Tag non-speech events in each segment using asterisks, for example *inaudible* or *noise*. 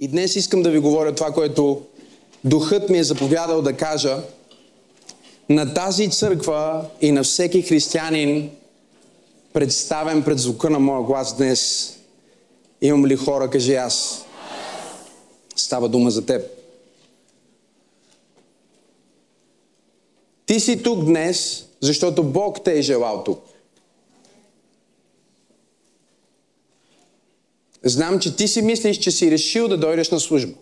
И днес искам да ви говоря това, което Духът ми е заповядал да кажа на тази църква и на всеки християнин, представен пред звука на моя глас днес. Имам ли хора, кажи аз. Става дума за теб. Ти си тук днес, защото Бог те е желал тук. Знам, че ти си мислиш, че си решил да дойдеш на служба.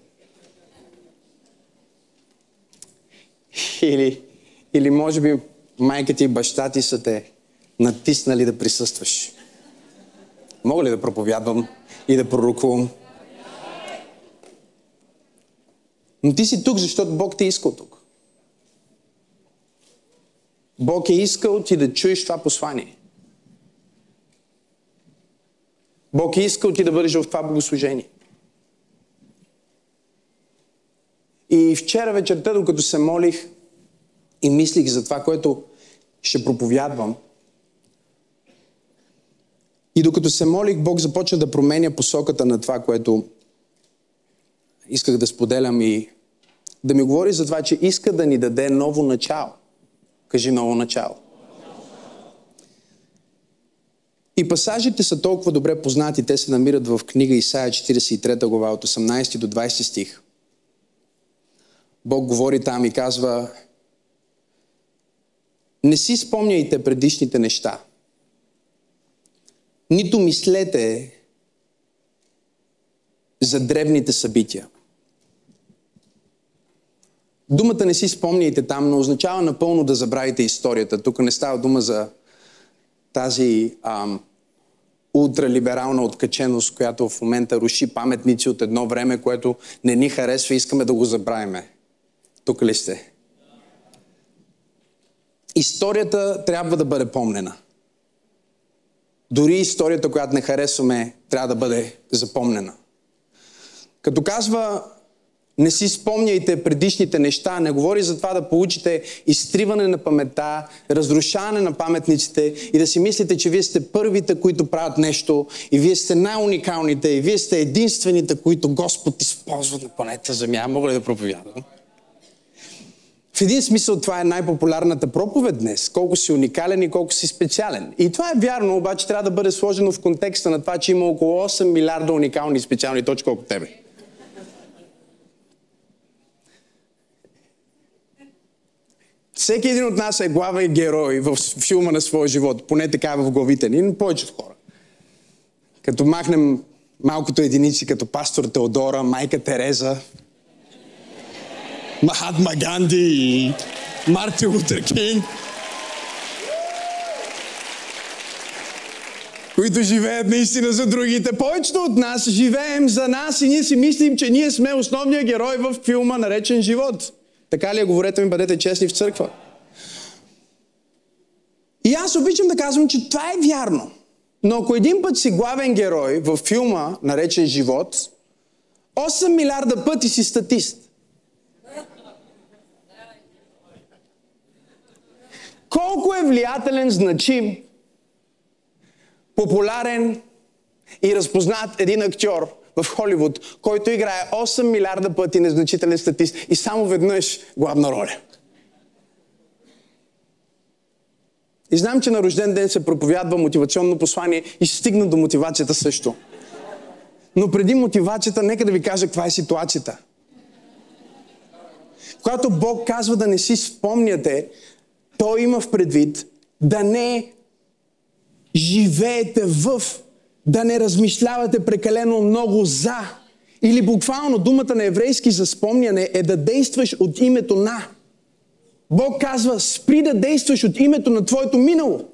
Или, или може би майка ти и баща ти са те натиснали да присъстваш. Мога ли да проповядвам и да пророкувам? Но ти си тук, защото Бог те е искал тук. Бог е искал ти да чуеш това послание. Бог е искал ти да бъдеш в това богослужение. И вчера вечерта, докато се молих и мислих за това, което ще проповядвам, и докато се молих, Бог започна да променя посоката на това, което исках да споделям и да ми говори за това, че иска да ни даде ново начало. Кажи ново начало. И пасажите са толкова добре познати, те се намират в книга Исаия 43 глава от 18 до 20 стих. Бог говори там и казва Не си спомняйте предишните неща. Нито мислете за древните събития. Думата не си спомняйте там, но означава напълно да забравите историята. Тук не става дума за тази ам, ултралиберална откаченост, която в момента руши паметници от едно време, което не ни харесва и искаме да го забравиме. Тук ли сте? Историята трябва да бъде помнена. Дори историята, която не харесваме, трябва да бъде запомнена. Като казва не си спомняйте предишните неща, не говори за това да получите изтриване на паметта, разрушаване на паметниците и да си мислите, че вие сте първите, които правят нещо и вие сте най-уникалните и вие сте единствените, които Господ използва на планета Земя. Мога ли да проповядам? В един смисъл това е най-популярната проповед днес. Колко си уникален и колко си специален. И това е вярно, обаче трябва да бъде сложено в контекста на това, че има около 8 милиарда уникални и специални точки, колко тебе. Всеки един от нас е главен герой в филма на своя живот. Поне така е в главите ни, но повечето хора. Като махнем малкото единици, като пастор Теодора, майка Тереза, Махатма Ганди и Мартин Лутер Кинг, които живеят наистина за другите. Повечето от нас живеем за нас и ние си мислим, че ние сме основният герой в филма наречен живот. Така ли е? Говорете ми, бъдете честни в църква. И аз обичам да казвам, че това е вярно. Но ако един път си главен герой във филма, наречен Живот, 8 милиарда пъти си статист. Колко е влиятелен, значим, популярен и разпознат един актьор в Холивуд, който играе 8 милиарда пъти незначителен статист и само веднъж главна роля. И знам, че на рожден ден се проповядва мотивационно послание и стигна до мотивацията също. Но преди мотивацията, нека да ви кажа каква е ситуацията. Когато Бог казва да не си спомняте, Той има в предвид да не живеете в да не размишлявате прекалено много за. Или буквално думата на еврейски за спомняне е да действаш от името на. Бог казва, спри да действаш от името на твоето минало.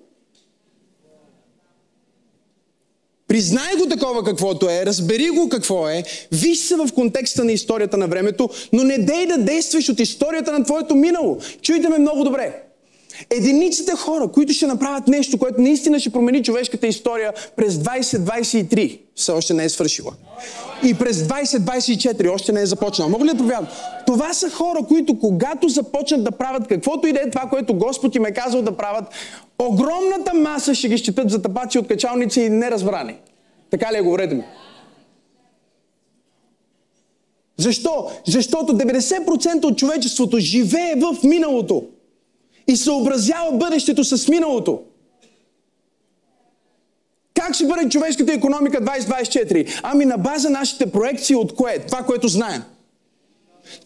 Признай го такова каквото е, разбери го какво е, виж се в контекста на историята на времето, но не дей да действаш от историята на твоето минало. Чуйте ме много добре. Единиците хора, които ще направят нещо, което наистина ще промени човешката история през 2023, все още не е свършила. И през 2024 още не е започнала. Мога ли да проверявам? Това са хора, които когато започнат да правят каквото и да е това, което Господ им е казал да правят, огромната маса ще ги считат за тапачи от качалници и неразбрани. Така ли е, говорете ми? Защо? Защото 90% от човечеството живее в миналото и съобразява бъдещето с миналото. Как ще бъде човешката економика 2024? Ами на база нашите проекции от кое? Това, което знаем.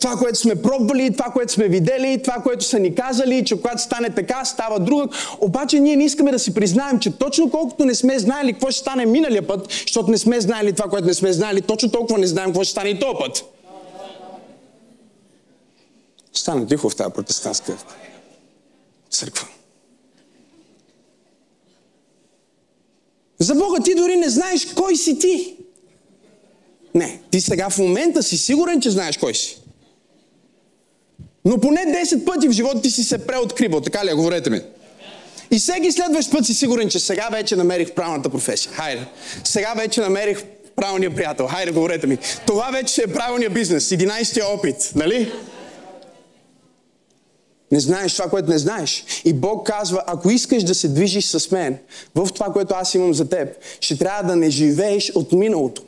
Това, което сме пробвали, това, което сме видели, това, което са ни казали, че когато стане така, става друга. Обаче ние не искаме да си признаем, че точно колкото не сме знаели какво ще стане миналия път, защото не сме знаели това, което не сме знаели, точно толкова не знаем какво ще стане и този път. Стана тихо в тази протестантска църква. За Бога ти дори не знаеш кой си ти. Не, ти сега в момента си сигурен, че знаеш кой си. Но поне 10 пъти в живота ти си се преоткривал, така ли? Говорете ми. И всеки следващ път си сигурен, че сега вече намерих правилната професия. Хайде. Сега вече намерих правилния приятел. Хайде, говорете ми. Това вече е правилния бизнес. 11-тия опит. Нали? Не знаеш това, което не знаеш. И Бог казва, ако искаш да се движиш с мен в това, което аз имам за теб, ще трябва да не живееш от миналото.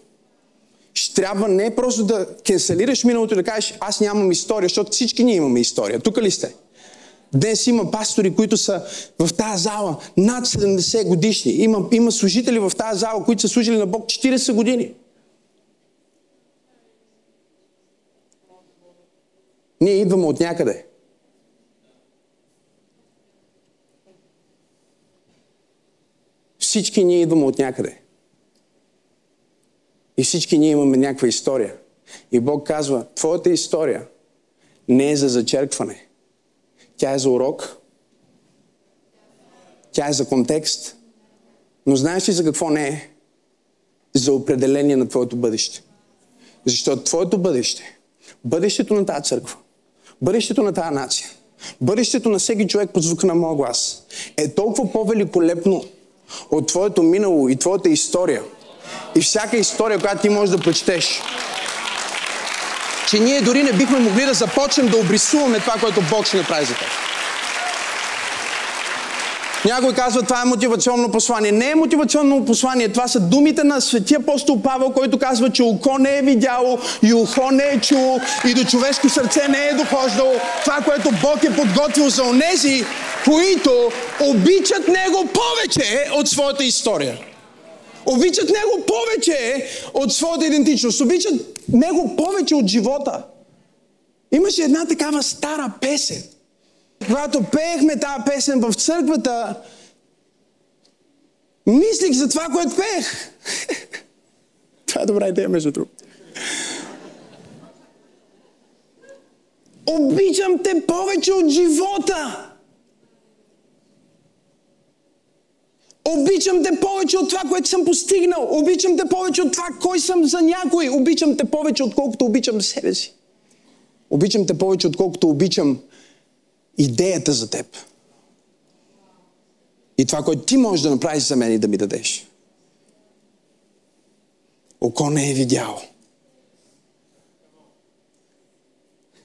Ще трябва не просто да кенселираш миналото и да кажеш, аз нямам история, защото всички ние имаме история. Тук ли сте? Днес има пастори, които са в тази зала над 70 годишни. Има, има служители в тази зала, които са служили на Бог 40 години. Ние идваме от някъде. Всички ние идваме от някъде. И всички ние имаме някаква история. И Бог казва, твоята история не е за зачеркване. Тя е за урок. Тя е за контекст. Но знаеш ли за какво не е? За определение на твоето бъдеще. Защото твоето бъдеще, бъдещето на тази църква, бъдещето на тази нация, бъдещето на всеки човек под звука на моя глас е толкова по-великолепно от твоето минало и твоята история – и всяка история, която ти можеш да прочетеш. Че ние дори не бихме могли да започнем да обрисуваме това, което Бог ще направи за теб. Някой казва, това е мотивационно послание. Не е мотивационно послание. Това са думите на светия апостол Павел, който казва, че око не е видяло и ухо не е чуло и до човешко сърце не е дохождало. Това, което Бог е подготвил за онези, които обичат Него повече от своята история. Обичат Него повече от своята идентичност. Обичат Него повече от живота. Имаше една такава стара песен. Когато пеехме тази песен в църквата, мислих за това, което пеех. *laughs* това е добра идея, между другото. Обичам те повече от живота. Обичам те повече от това, което съм постигнал. Обичам те повече от това, кой съм за някой. Обичам те повече, отколкото обичам себе си. Обичам те повече, отколкото обичам идеята за теб. И това, което ти можеш да направиш за мен и да ми дадеш. Око не е видяло.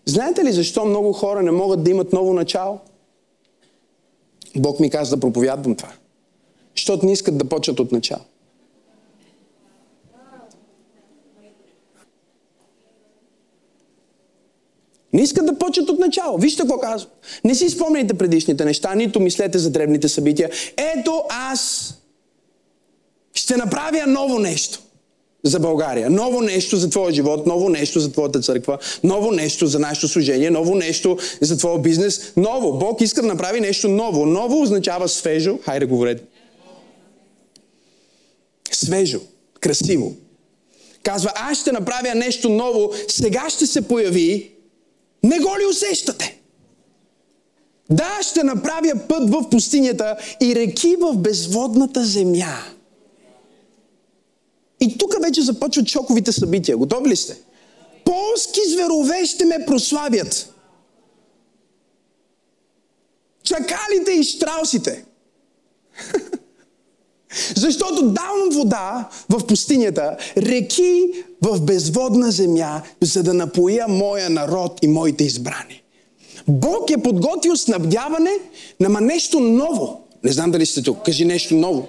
Знаете ли защо много хора не могат да имат ново начало? Бог ми каза да проповядвам това. Защото не искат да почат от начало. Не искат да почат от начало. Вижте какво казва. Не си спомняйте предишните неща, нито мислете за древните събития. Ето аз ще направя ново нещо за България. Ново нещо за твоя живот, ново нещо за твоята църква, ново нещо за нашето служение, ново нещо за твоя бизнес. Ново. Бог иска да направи нещо ново. Ново означава свежо. Хайде, говорете свежо, красиво. Казва, аз ще направя нещо ново, сега ще се появи. Не го ли усещате? Да, ще направя път в пустинята и реки в безводната земя. И тук вече започват шоковите събития. Готови ли сте? Полски зверове ще ме прославят. Чакалите и штраусите. *laughs* Защото давам вода в пустинята, реки в безводна земя, за да напоя моя народ и моите избрани. Бог е подготвил снабдяване, нама нещо ново. Не знам дали сте тук. Кажи нещо ново.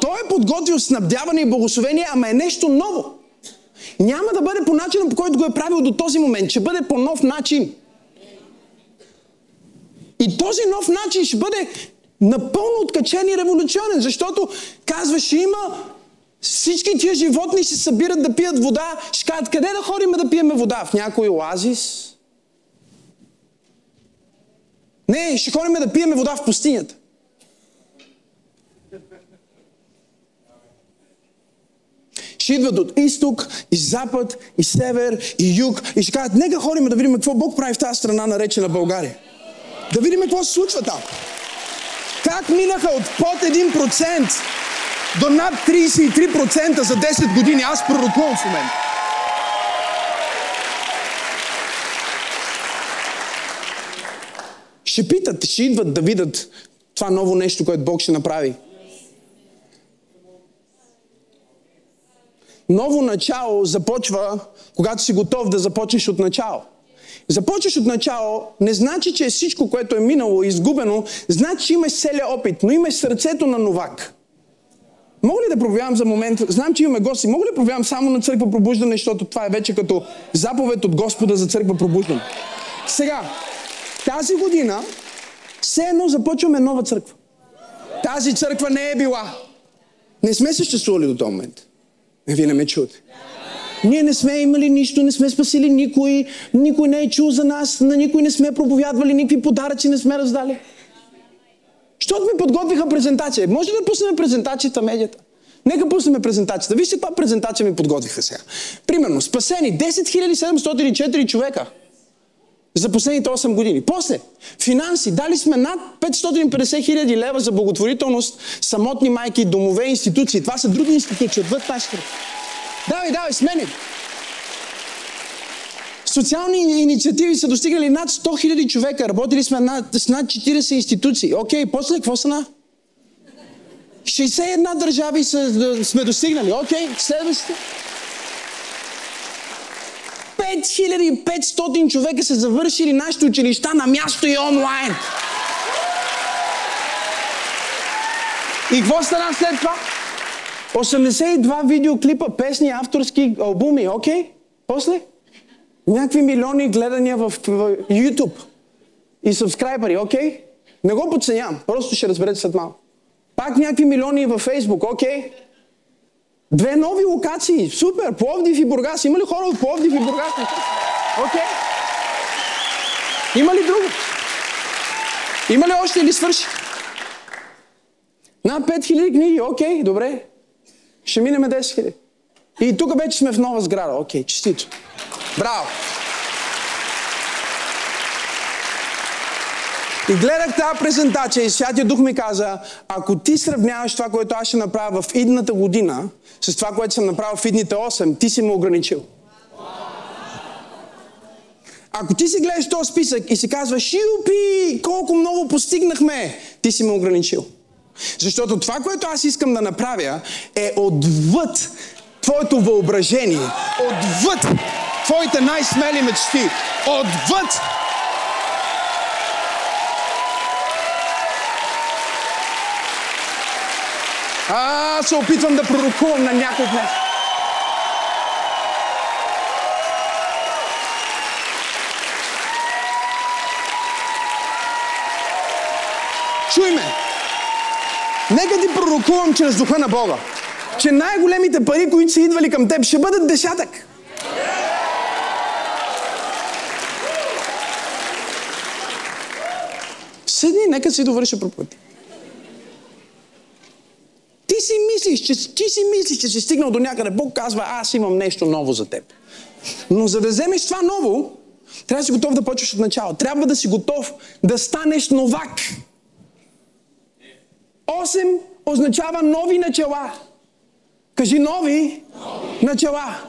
Той е подготвил снабдяване и благословение, ама е нещо ново. няма да бъде по начина, по който го е правил до този момент. Ще бъде по нов начин. И този нов начин ще бъде напълно откачен и революционен, защото казва, ще има всички тия животни се събират да пият вода. Ще кажат, къде да ходим да пиеме вода? В някой оазис? Не, ще ходим да пиеме вода в пустинята. ще идват от изток, и запад, и север, и юг и ще кажат, нека ходим да видим какво Бог прави в тази страна, наречена България. Да видим какво се случва там. Как минаха от под 1% до над 33% за 10 години. Аз пророкувам в момента. Ще питат, ще идват да видят това ново нещо, което Бог ще направи. Ново начало започва, когато си готов да започнеш от начало. Започваш от начало, не значи, че всичко, което е минало, и изгубено, значи, че имаш целият опит, но имаш сърцето на новак. Мога ли да проявявам за момент? Знам, че имаме гости. Мога ли да проявявам само на църква пробуждане, защото това е вече като заповед от Господа за църква пробуждане. Сега, тази година, все едно започваме нова църква. Тази църква не е била. Не сме съществували до този момент. Е, вие не ме чуете. Ние не сме имали нищо, не сме спасили никой, никой не е чул за нас, на никой не сме проповядвали, никакви подаръци не сме раздали. Защото ми подготвиха презентация. Може да пуснем презентацията медията? Нека пуснем презентацията. Вижте каква презентация ми подготвиха сега. Примерно, спасени 10 704 човека за последните 8 години. После, финанси. Дали сме над 550 хиляди лева за благотворителност, самотни майки, домове, институции. Това са други институции, отвъд нашите. Давай, давай, смени. Социални инициативи са достигнали над 100 хиляди човека. Работили сме над, с над 40 институции. Окей, после какво са на? 61 държави са, сме достигнали. Окей, следващите. 5500 човека са завършили нашите училища на място и онлайн. И какво стана след това? 82 видеоклипа, песни, авторски албуми, окей? Okay? После? Някакви милиони гледания в, в YouTube. И сабскрайбъри, окей? Okay? Не го подценявам, просто ще разберете след малко. Пак някакви милиони във Facebook, окей? Okay? Две нови локации, супер, Пловдив и Бургас. Има ли хора от Пловдив и Бургас? Окей. Okay. Има ли друго? Има ли още или свърши? Над 5000 книги, окей, okay, добре. Ще минем 10 000. И тук вече сме в нова сграда. Окей, okay, честито. Браво! И гледах тази презентация и Святия Дух ми каза, ако ти сравняваш това, което аз ще направя в идната година, с това, което съм направил в идните 8, ти си ме ограничил. Ако ти си гледаш този списък и си казваш, юпи, колко много постигнахме, ти си ме ограничил. Защото това, което аз искам да направя, е отвъд твоето въображение, отвъд твоите най-смели мечти, отвъд А, се опитвам да пророкувам на някой днес. Чуй ме! Нека ти пророкувам чрез духа на Бога, че най-големите пари, които са идвали към теб, ще бъдат десятък. Седни, нека си довърша проповед. Ти си мислиш, че, ти си мислиш, че си стигнал до някъде. Бог казва, аз имам нещо ново за теб. Но за да вземеш това ново, трябва да си готов да почваш от начало. Трябва да си готов да станеш новак. Осем означава нови начала. Кажи нови, нови. начала.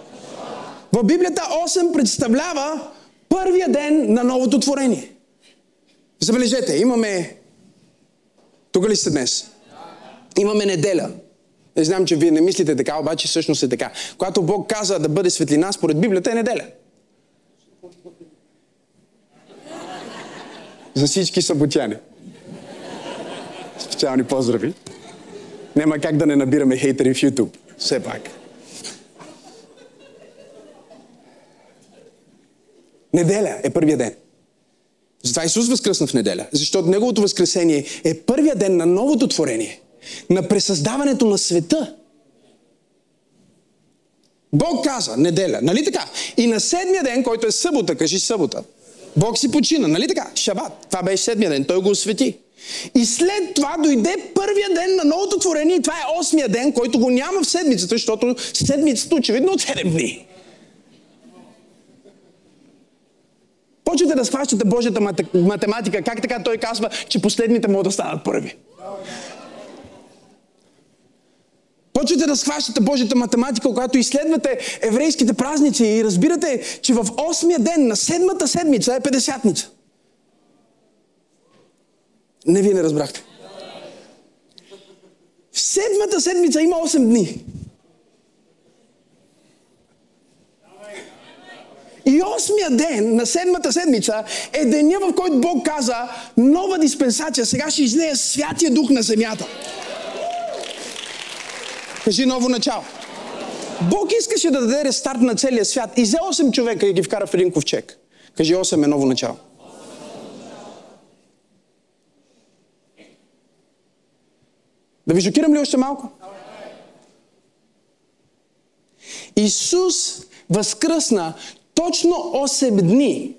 В Библията 8 представлява първия ден на новото творение. Забележете, имаме... Тук ли сте днес? Имаме неделя. Не знам, че вие не мислите така, обаче всъщност е така. Когато Бог каза да бъде светлина, според Библията е неделя. За всички съботяни. Специални поздрави. Няма как да не набираме хейтери в YouTube. Все пак. Неделя е първия ден. Затова Исус възкръсна в неделя, защото Неговото възкресение е първия ден на новото творение, на пресъздаването на света. Бог каза, неделя, нали така? И на седмия ден, който е събота, кажи събота, Бог си почина, нали така? Шабат. Това беше седмия ден, Той го освети. И след това дойде първия ден на новото творение и това е осмия ден, който го няма в седмицата, защото седмицата очевидно от 7 дни. Почвате да схващате Божията математика. Как така той казва, че последните могат да станат първи? Почвате да схващате Божията математика, когато изследвате еврейските празници и разбирате, че в 8-я ден на седмата седмица е 50-ница. Не, вие не разбрахте. В седмата седмица има 8 дни. И осмия ден на седмата седмица е деня, в който Бог каза нова диспенсация. Сега ще излея Святия Дух на земята. Кажи ново начало. Бог искаше да даде рестарт на целия свят и взе 8 човека и ги вкара в един ковчег. Кажи 8 е ново начало. Да ви шокирам ли още малко? Исус възкръсна точно 8 дни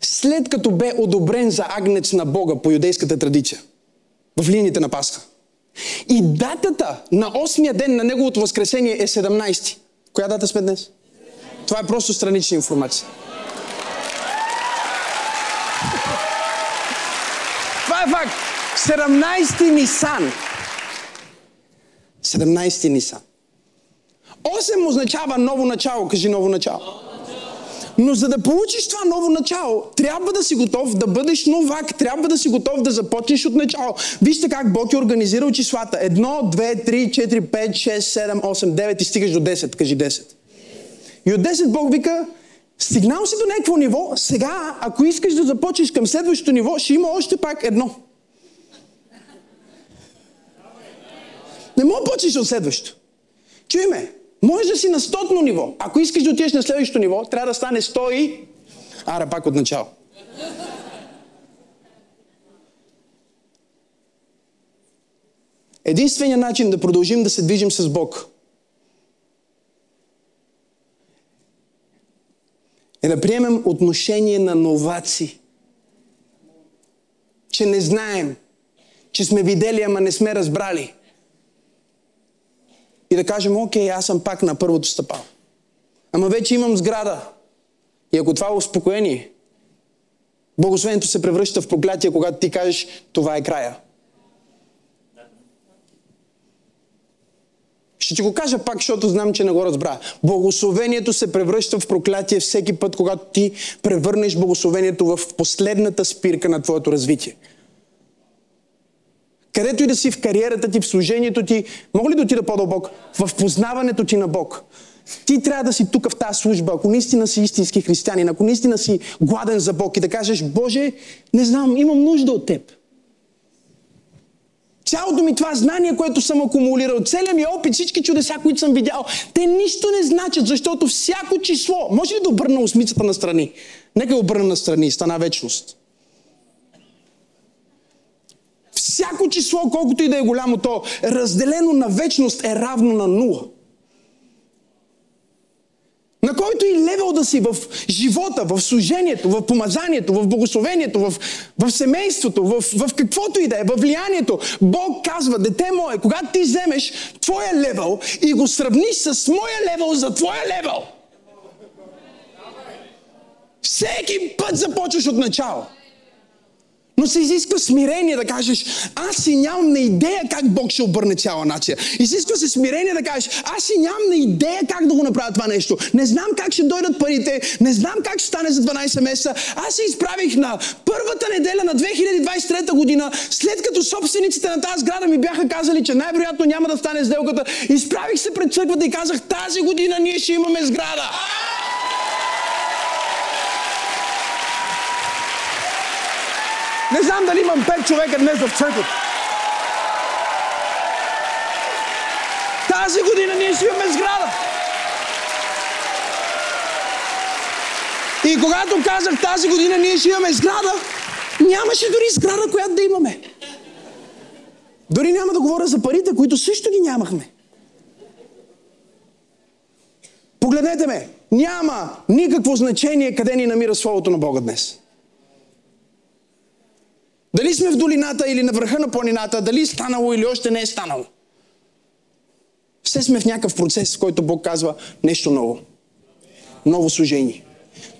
след като бе одобрен за агнец на Бога по юдейската традиция в линиите на Пасха. И датата на 8-я ден на Неговото възкресение е 17. Коя дата сме днес? Това е просто странична информация. Това е факт. 17 Нисан. 17 Нисан. 8 означава ново начало. Кажи ново начало. Но за да получиш това ново начало, трябва да си готов да бъдеш новак, трябва да си готов да започнеш от начало. Вижте как Бог е организирал числата. Едно, две, три, четири, пет, шест, седем, осем, девет и стигаш до 10. Кажи 10. И от 10 Бог вика, стигнал си до някакво ниво, сега, ако искаш да започнеш към следващото ниво, ще има още пак едно. Не мога да почнеш от следващото. Чуй ме, може да си на стотно ниво. Ако искаш да отидеш на следващото ниво, трябва да стане 100 и... Ара, пак от начало. Единственият начин да продължим да се движим с Бог е да приемем отношение на новаци. Че не знаем, че сме видели, ама не сме разбрали – и да кажем, окей, аз съм пак на първото стъпало. Ама вече имам сграда. И ако това е успокоение, благословението се превръща в проклятие, когато ти кажеш, това е края. Ще ти го кажа пак, защото знам, че не го разбра. Благословението се превръща в проклятие всеки път, когато ти превърнеш благословението в последната спирка на твоето развитие. Където и да си в кариерата ти, в служението ти, мога ли да отида по-дълбоко? В познаването ти на Бог. Ти трябва да си тук в тази служба, ако наистина си истински християнин, ако наистина си гладен за Бог и да кажеш, Боже, не знам, имам нужда от Теб. Цялото ми това знание, което съм акумулирал, целият ми опит, всички чудеса, които съм видял, те нищо не значат, защото всяко число, може ли да обърна осмицата на страни? Нека обърна на страни, стана вечност. Всяко число, колкото и да е голямо то, разделено на вечност е равно на нула. На който и левел да си в живота, в служението, в помазанието, в благословението, в, в семейството, в, в каквото и да е, в влиянието. Бог казва, дете мое, когато ти вземеш твоя левел и го сравниш с моя левел за твоя левел, всеки път започваш от начало. Но се изисква смирение да кажеш, аз си нямам на идея как Бог ще обърне цяла нация. Изисква се смирение да кажеш, аз си нямам на идея как да го направя това нещо. Не знам как ще дойдат парите, не знам как ще стане за 12 месеца. Аз се изправих на първата неделя на 2023 година, след като собствениците на тази сграда ми бяха казали, че най-вероятно няма да стане сделката. Изправих се пред църквата и казах, тази година ние ще имаме сграда. Не знам дали имам пет човека днес в църквата. Тази година ние ще имаме сграда. И когато казах тази година ние ще имаме сграда, нямаше дори сграда, която да имаме. Дори няма да говоря за парите, които също ги нямахме. Погледнете ме, няма никакво значение къде ни намира Словото на Бога днес. Дали сме в долината или на върха на планината, дали е станало или още не е станало. Все сме в някакъв процес, в който Бог казва нещо ново. Ново служение,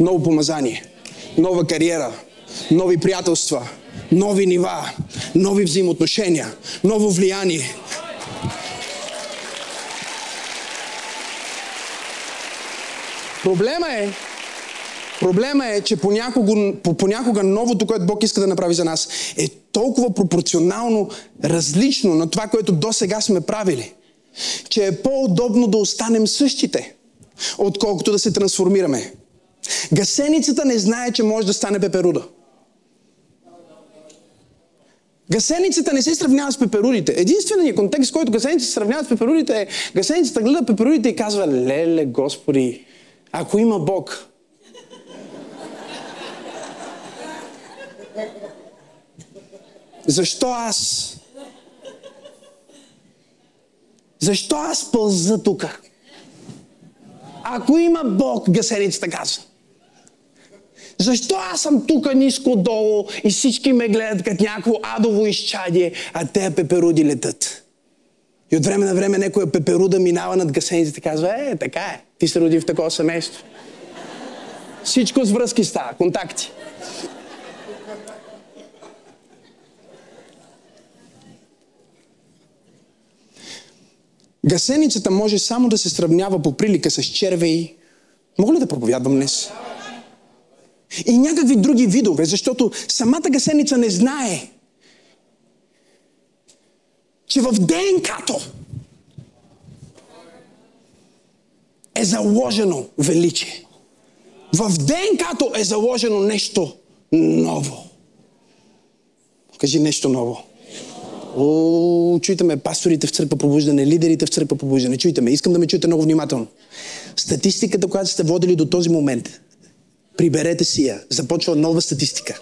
ново помазание, нова кариера, нови приятелства, нови нива, нови взаимоотношения, ново влияние. Проблема е, Проблема е, че понякога, понякога новото, което Бог иска да направи за нас, е толкова пропорционално различно на това, което до сега сме правили, че е по-удобно да останем същите, отколкото да се трансформираме. Гасеницата не знае, че може да стане пеперуда. Гасеницата не се сравнява с пеперудите. Единственият контекст, в който гасеницата се сравнява с пеперудите е гасеницата гледа пеперудите и казва, леле, Господи, ако има Бог, Защо аз? Защо аз пълза тук? Ако има Бог, гасеницата казва. Защо аз съм тук ниско долу и всички ме гледат като някакво адово изчадие, а те пеперуди летат? И от време на време някоя пеперуда минава над гасеницата и казва, е, така е, ти се роди в такова семейство. Всичко с връзки става, контакти. Гасеницата може само да се сравнява по прилика с червей. Мога ли да проповядвам днес? И някакви други видове, защото самата гасеница не знае, че в ДНК-то е заложено величие. В ДНК-то е заложено нещо ново. Кажи нещо ново. О, чуйте ме, пасторите в църква пробуждане, лидерите в църква пробуждане, чуйте ме, искам да ме чуете много внимателно. Статистиката, която сте водили до този момент, приберете си я, започва нова статистика.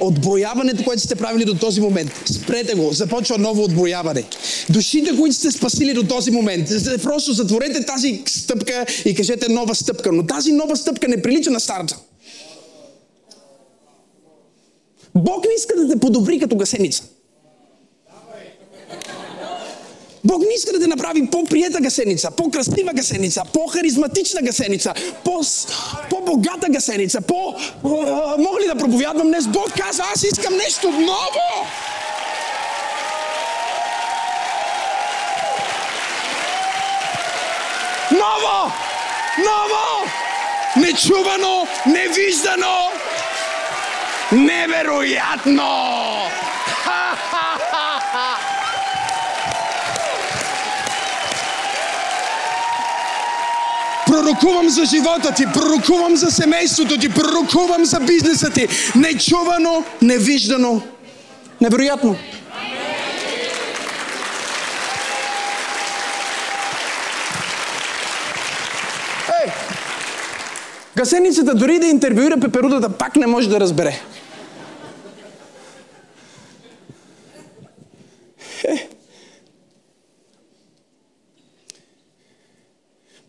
Отбояването, което сте правили до този момент, спрете го, започва ново отбояване. Душите, които сте спасили до този момент, просто затворете тази стъпка и кажете нова стъпка. Но тази нова стъпка не прилича на старата. Бог не иска да те подобри като гасеница. Бог не иска да те направи по-приета гасеница, по-красива гасеница, по-харизматична гасеница, по-богата гасеница, по... Мога ли да проповядвам днес? Бог казва, аз искам нещо ново! Ново! Ново! Нечувано, невиждано, невероятно! Пророкувам за живота ти, пророкувам за семейството ти, пророкувам за бизнеса ти. Нечувано, невиждано, невероятно. Гасеницата дори да интервюира пеперудата, пак не може да разбере.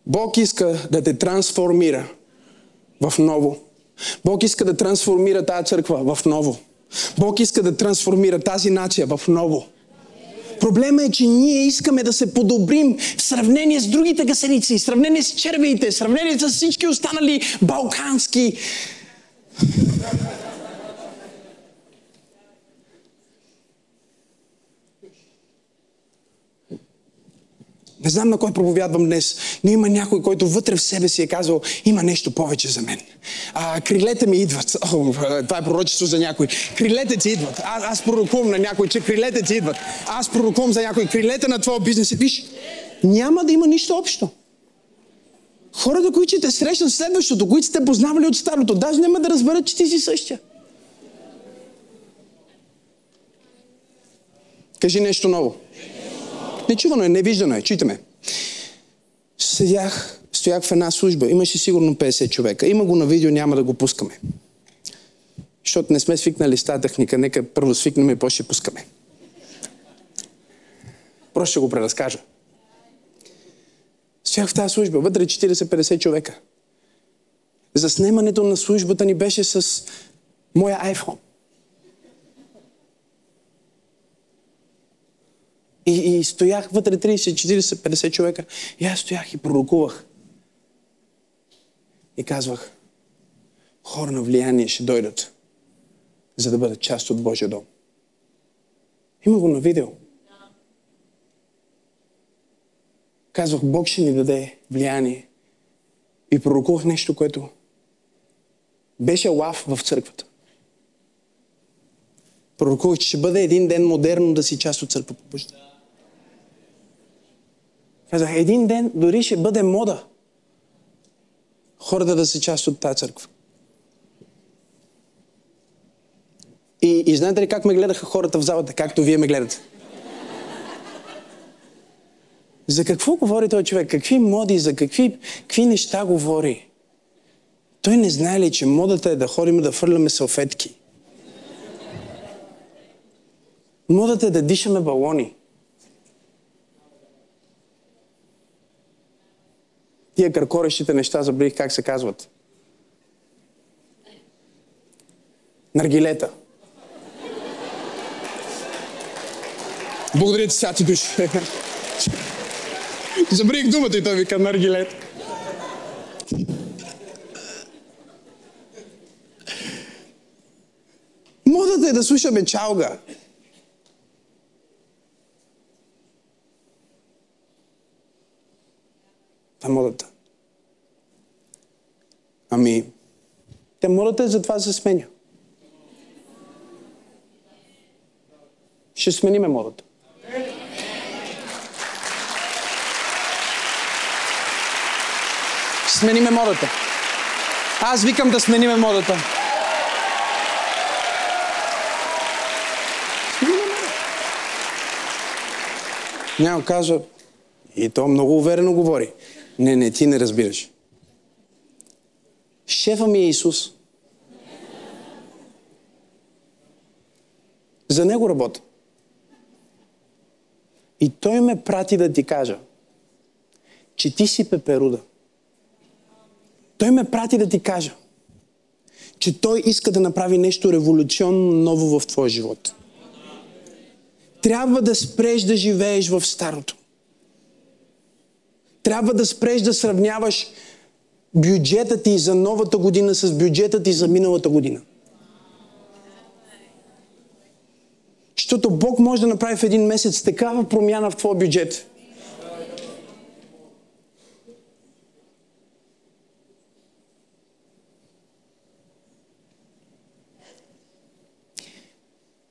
Бог иска да те трансформира в ново. Бог иска да трансформира тази църква в ново. Бог иска да трансформира тази нация в ново. Проблема е, че ние искаме да се подобрим в сравнение с другите гасеници, в сравнение с червеите, в сравнение с всички останали балкански Не знам на кой проповядвам днес, но има някой, който вътре в себе си е казал, има нещо повече за мен. А, крилете ми идват. *laughs* О, това е пророчество за някой. Крилете ти идват. А, аз пророкувам на някой, че крилете ти идват. Аз пророкувам за някой. Крилете на твоя бизнес. Виж, няма да има нищо общо. Хората, които те срещнат следващото, които сте познавали от старото, даже няма да разберат, че ти си същия. Кажи нещо ново. Нечувано е, невиждано е. Читаме. Седях, стоях в една служба. Имаше сигурно 50 човека. Има го на видео, няма да го пускаме. Защото не сме свикнали с тази техника. Нека първо свикнем и после ще пускаме. Просто ще го преразкажа. Стоях в тази служба. Вътре 40-50 човека. За снимането на службата ни беше с моя iPhone. И, и стоях вътре 30, 40, 50 човека. И аз стоях и пророкувах. И казвах, хора на влияние ще дойдат, за да бъдат част от Божия дом. Има го на видео. Казвах, Бог ще ни даде влияние. И пророкувах нещо, което беше лав в църквата. Пророкувах, че ще бъде един ден модерно да си част от църква по Казах, един ден дори ще бъде мода хората да са част от тази църква. И, и знаете ли как ме гледаха хората в залата, както вие ме гледате? За какво говори този човек? Какви моди, за какви, какви неща говори? Той не знае ли, че модата е да ходим да фърляме салфетки? Модата е да дишаме балони. Тия къркорещите неща забравих как се казват. Наргилета. Благодаря ти, сати души. Забрих думата и той вика наргилет. Модата е да слушаме чалга. Е модата. Ами, те модата е за това да се сменя. Ще смениме модата. Смениме модата. Аз викам да смениме модата. Няма казва, и то много уверено говори. Не, не, ти не разбираш. Шефа ми е Исус. За него работя. И той ме прати да ти кажа, че ти си пеперуда. Той ме прати да ти кажа, че той иска да направи нещо революционно ново в твоя живот. Трябва да спреш да живееш в старото. Трябва да спреш да сравняваш бюджета ти за новата година с бюджета ти за миналата година. Защото Бог може да направи в един месец такава промяна в твоя бюджет.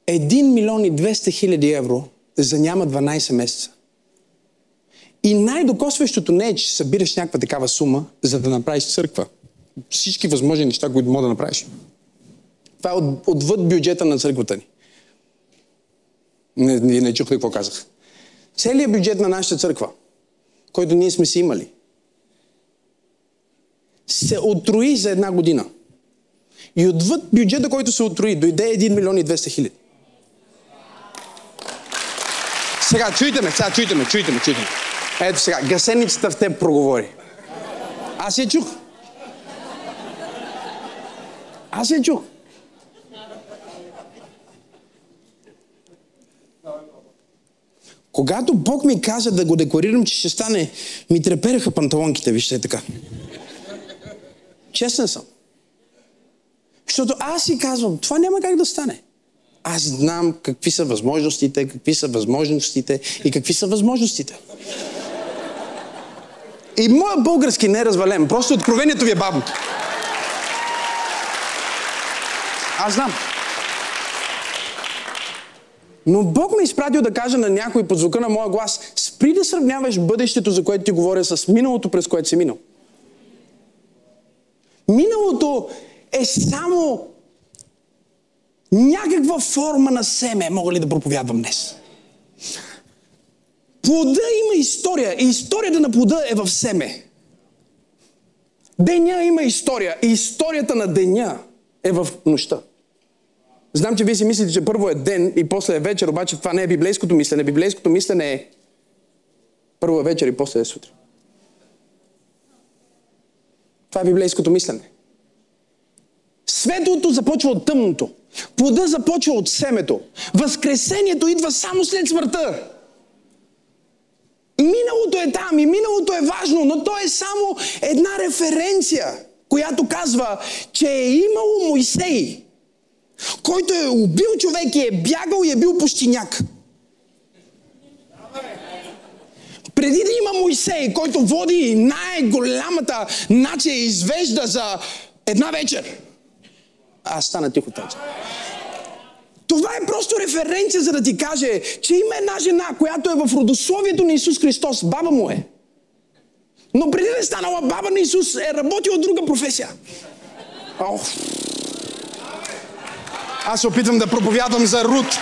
Един милион и 200 хиляди евро за няма 12 месеца. И най-докосващото не е, че събираш някаква такава сума, за да направиш църква. Всички възможни неща, които мога да направиш. Това е от, отвъд бюджета на църквата ни. Не, не, не чух какво казах. Целият бюджет на нашата църква, който ние сме си имали, се отруи за една година. И отвъд бюджета, който се отруи, дойде 1 милион и 200 хиляди. Сега, чуйте ме, сега, чуйте ме, чуйте ме, чуйте ме. Ето сега, гасеницата в теб проговори. Аз я чух. Аз я чух. Когато Бог ми каза да го декларирам, че ще стане, ми трепереха панталонките, вижте така. Честен съм. Защото аз си казвам, това няма как да стане. Аз знам какви са възможностите, какви са възможностите и какви са възможностите. И моят български не е развален. Просто откровението ви е бавно. Аз знам. Но Бог ме е изпратил да кажа на някой под звука на моя глас, спри да сравняваш бъдещето, за което ти говоря, с миналото, през което си минал. Миналото е само някаква форма на семе, мога ли да проповядвам днес. Плода има история и историята на плода е в семе. Деня има история. И историята на деня е в нощта. Знам, че вие си мислите, че първо е ден и после е вечер, обаче това не е библейското мислене. Библейското мислене е първо е вечер и после е сутрин. Това е библейското мислене. Светлото започва от тъмното. Плода започва от семето. Възкресението идва само след смъртта. Миналото е там и миналото е важно, но то е само една референция, която казва, че е имало Моисей, който е убил човек и е бягал и е бил пущиняк. Преди да има Моисей, който води най-голямата нация и извежда за една вечер. Аз стана тихо тази. Това е просто референция, за да ти каже, че има една жена, която е в родословието на Исус Христос. Баба му е. Но преди да е станала баба на Исус, е работила друга професия. Ох. Аз се опитвам да проповядвам за Рут.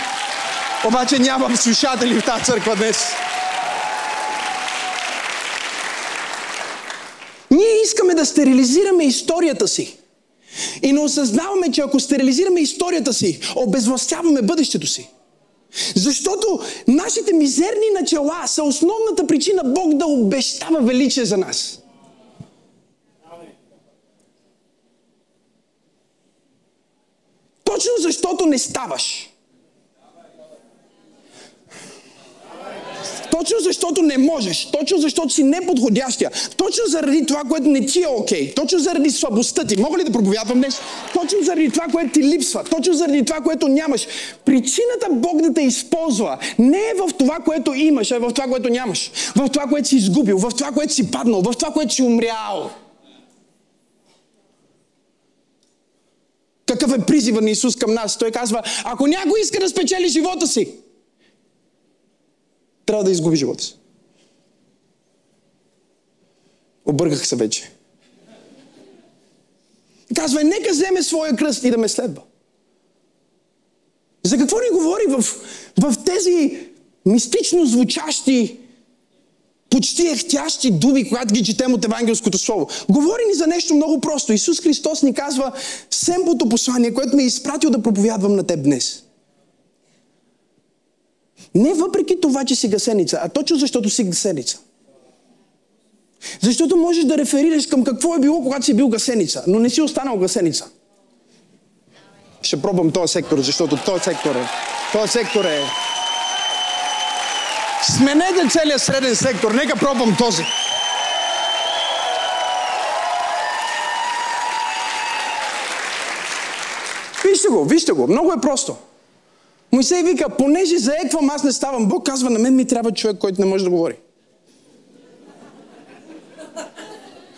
Обаче нямам слушатели в тази църква днес. Ние искаме да стерилизираме историята си. И не осъзнаваме, че ако стерилизираме историята си, обезвластяваме бъдещето си. Защото нашите мизерни начала са основната причина Бог да обещава величие за нас. Точно защото не ставаш. Точно защото не можеш. Точно защото си неподходящия. Точно заради това, което не ти е окей. Okay. Точно заради слабостта ти. Мога ли да проповядвам днес? Точно заради това, което ти липсва. Точно заради това, което нямаш. Причината Бог да те използва не е в това, което имаш, а е в това, което нямаш. В това, което си изгубил. В това, което си паднал. В това, което си умрял. Какъв е призива на Исус към нас? Той казва, ако някой иска да спечели живота си, трябва да изгуби живота си. Обърках се вече. Казва, нека вземе своя кръст и да ме следва. За какво ни говори в, в тези мистично звучащи, почти ехтящи думи, когато ги четем от евангелското слово? Говори ни за нещо много просто. Исус Христос ни казва семпото послание, което ме е изпратил да проповядвам на теб днес. Не въпреки това, че си гасеница, а точно защото си гасеница. Защото можеш да реферираш към какво е било, когато си бил гасеница, но не си останал гасеница. Ще пробвам този сектор, защото този сектор е... Този сектор е... Сменете целият среден сектор, нека пробвам този. Вижте го, вижте го, много е просто. Моисей вика, понеже заеквам, аз не ставам. Бог казва, на мен ми трябва човек, който не може да говори.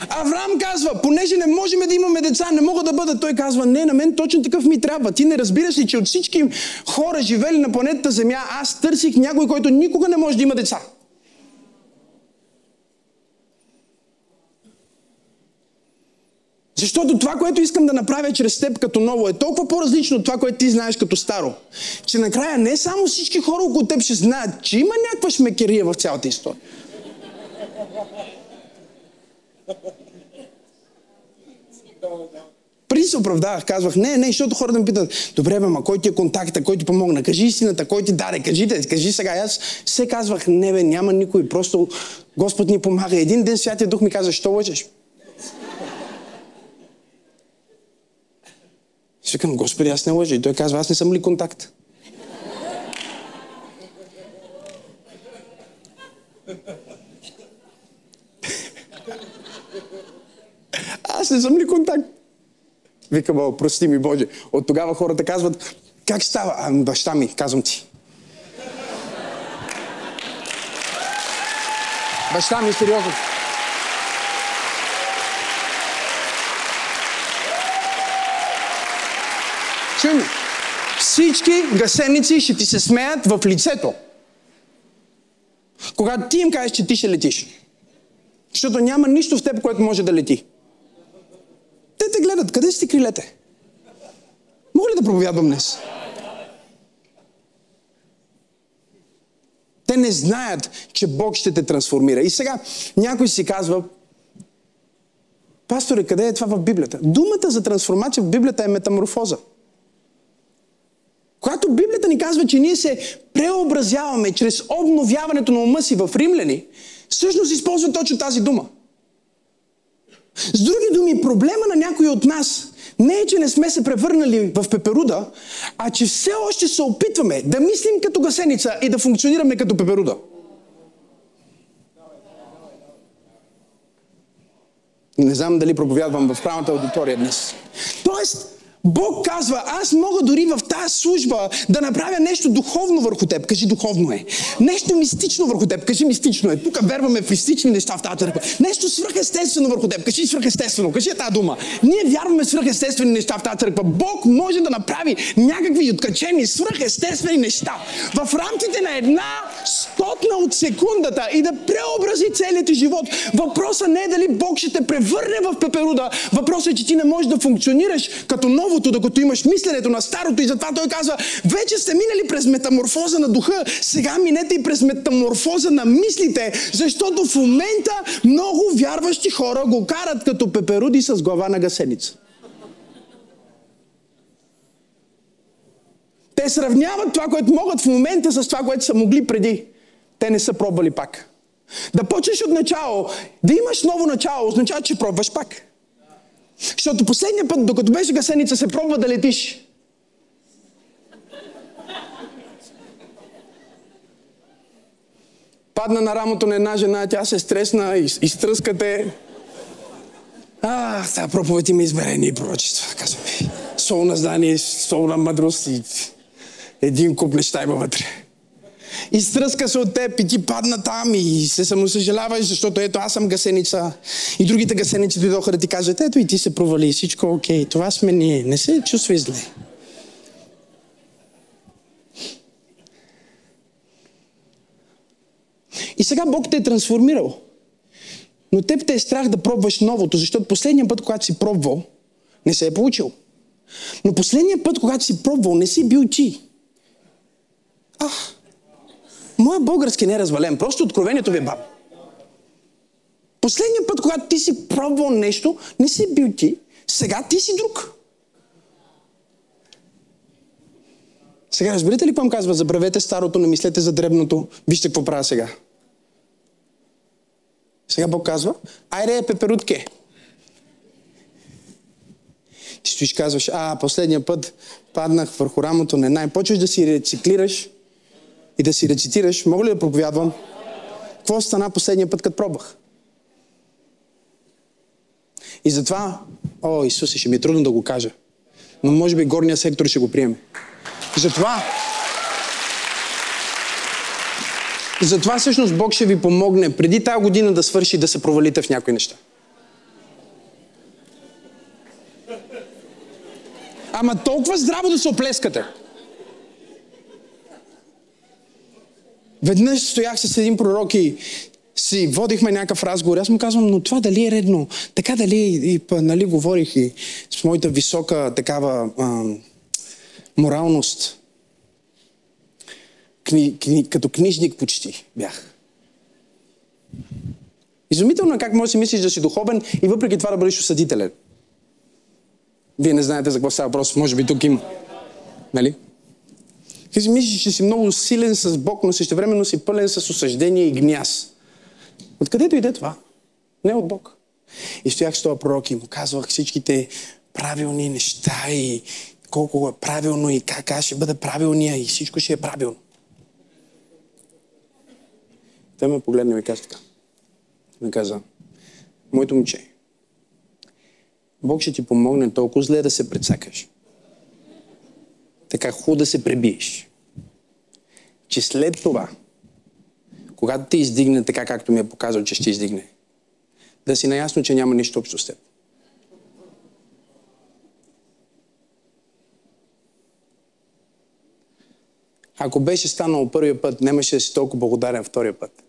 Авраам казва, понеже не можем да имаме деца, не мога да бъда. Той казва, не, на мен точно такъв ми трябва. Ти не разбираш ли, че от всички хора, живели на планетата Земя, аз търсих някой, който никога не може да има деца. Защото това, което искам да направя чрез теб като ново, е толкова по-различно от това, което ти знаеш като старо. Че накрая не само всички хора около теб ще знаят, че има някаква шмекерия в цялата история. Преди се оправдавах, казвах, не, не, защото хората ме питат, добре, бе, ма кой ти е контакта, кой ти помогна, кажи истината, кой ти даде, кажи, кажи сега. Аз се казвах, не, бе, няма никой, просто Господ ни помага. Един ден Святия Дух ми каза, що лъжеш? Ще викам, Господи, аз не лъжа. И той казва, аз не съм ли контакт? аз не съм ли контакт? Викам, прости ми, Боже. От тогава хората казват, как става? А, баща ми, казвам ти. баща ми, сериозно. Чуй Всички гасеници ще ти се смеят в лицето. Когато ти им кажеш, че ти ще летиш. Защото няма нищо в теб, което може да лети. Те те гледат. Къде си крилете? Мога ли да проповядвам днес? Те не знаят, че Бог ще те трансформира. И сега някой си казва, Пасторе, къде е това в Библията? Думата за трансформация в Библията е метаморфоза. Когато Библията ни казва, че ние се преобразяваме чрез обновяването на ума си в римляни, всъщност използва точно тази дума. С други думи, проблема на някой от нас не е, че не сме се превърнали в пеперуда, а че все още се опитваме да мислим като гасеница и да функционираме като пеперуда. Не знам дали проповядвам в правилната аудитория днес. Тоест, Бог казва, аз мога дори в тази служба да направя нещо духовно върху теб. Кажи духовно е. Нещо мистично върху теб. Кажи мистично е. Тук верваме в мистични неща в тази църква. Нещо свръхестествено върху теб. Кажи свръхестествено. Кажи тази дума. Ние вярваме в свръхестествени неща в тази църква. Бог може да направи някакви откачени свръхестествени неща в рамките на една стотна от секундата и да преобрази целият ти живот. Въпросът не е дали Бог ще те превърне в пеперуда. Въпросът е, че ти не можеш да функционираш като новото, докато имаш мисленето на старото. И затова той казва, вече сте минали през метаморфоза на духа, сега минете и през метаморфоза на мислите, защото в момента много вярващи хора го карат като пеперуди с глава на гасеница. Те сравняват това, което могат в момента с това, което са могли преди. Те не са пробвали пак. Да почнеш от начало, да имаш ново начало, означава, че пробваш пак. Защото последния път, докато беше гасеница, се пробва да летиш. Падна на рамото на една жена, тя се стресна, и изтръскате. А, тази проповед има измерени пророчества, казвам ви. Солна знание, солна мъдрост и един куп неща има вътре. Изтръска се от теб и ти падна там и се самосъжаляваш, защото ето аз съм гасеница. И другите гасеници дойдоха да ти кажат, ето и ти се провали, всичко е окей, това сме ние, не се чувствай зле. И сега Бог те е трансформирал. Но теб те е страх да пробваш новото, защото последния път, когато си пробвал, не се е получил. Но последния път, когато си пробвал, не си бил ти. А, моя български не е развален, просто откровението ви е баб. Последния път, когато ти си пробвал нещо, не си бил ти, сега ти си друг. Сега разбирате ли какво казва? Забравете старото, не мислете за дребното. Вижте какво правя сега. Сега Бог казва, айде пеперутке. Ти стоиш казваш, а, последния път паднах върху рамото на една и почваш да си рециклираш и да си рецитираш. Мога ли да проповядвам? Какво стана последния път, като пробвах? И затова, о, Исусе, ще ми е трудно да го кажа. Но може би горния сектор ще го приеме. Затова, затова всъщност Бог ще ви помогне преди тази година да свърши да се провалите в някои неща. Ама толкова здраво да се оплескате. Веднъж стоях с един пророк и си водихме някакъв разговор. Аз му казвам, но това дали е редно? Така дали и, нали, говорих и с моята висока такава а, моралност. Кни, кни, като книжник почти бях. Изумително е как можеш да си мислиш да си духовен и въпреки това да бъдеш осъдителен. Вие не знаете за какво става въпрос, може би тук има. Нали? Ти си мислиш, че си много силен с Бог, но същевременно си пълен с осъждение и гняз. Откъде дойде това? Не от Бог. И стоях с този пророк и му казвах всичките правилни неща и колко е правилно и как аз ще бъда правилния и всичко ще е правилно. Той ме погледна и ми каза така. Ми каза, моето момче, Бог ще ти помогне толкова зле да се прецакаш. Така хубаво да се пребиеш. Че след това, когато те издигне така, както ми е показал, че ще издигне, да си наясно, че няма нищо общо с теб. Ако беше станал първия път, нямаше да си толкова благодарен втория път.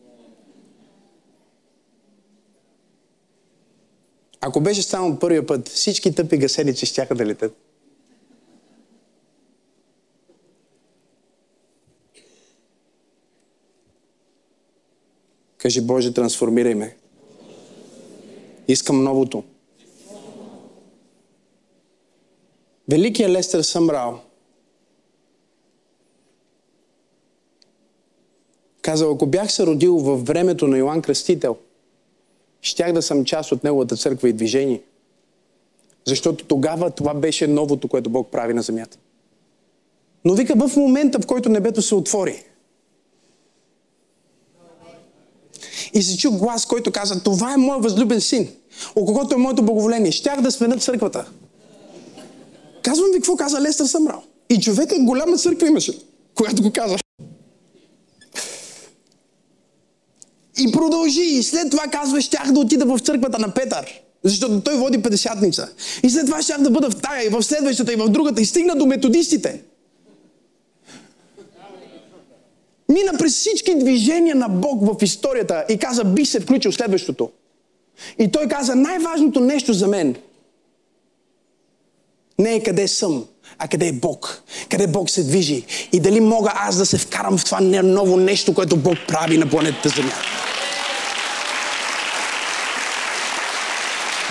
Ако беше станал първия път, всички тъпи гаселици ще да летят. Кажи, Боже, трансформирай ме. Искам новото. Великият Лестер Съмрал казал, ако бях се родил във времето на Йоанн Кръстител, щях да съм част от неговата църква и движение. Защото тогава това беше новото, което Бог прави на земята. Но вика, в момента, в който небето се отвори, и се чу глас, който каза, това е моят възлюбен син, о когото е моето благоволение. Щях да сменя църквата. Казвам ви какво каза Лестър Съмрал. И човека голяма църква имаше, когато го каза. И продължи. И след това казва, щях да отида в църквата на Петър. Защото той води 50 И след това щях да бъда в тая, и в следващата, и в другата. И стигна до методистите. Мина през всички движения на Бог в историята и каза, би се включил следващото. И той каза, най-важното нещо за мен не е къде съм, а къде е Бог. Къде Бог се движи. И дали мога аз да се вкарам в това ново нещо, което Бог прави на планетата Земя.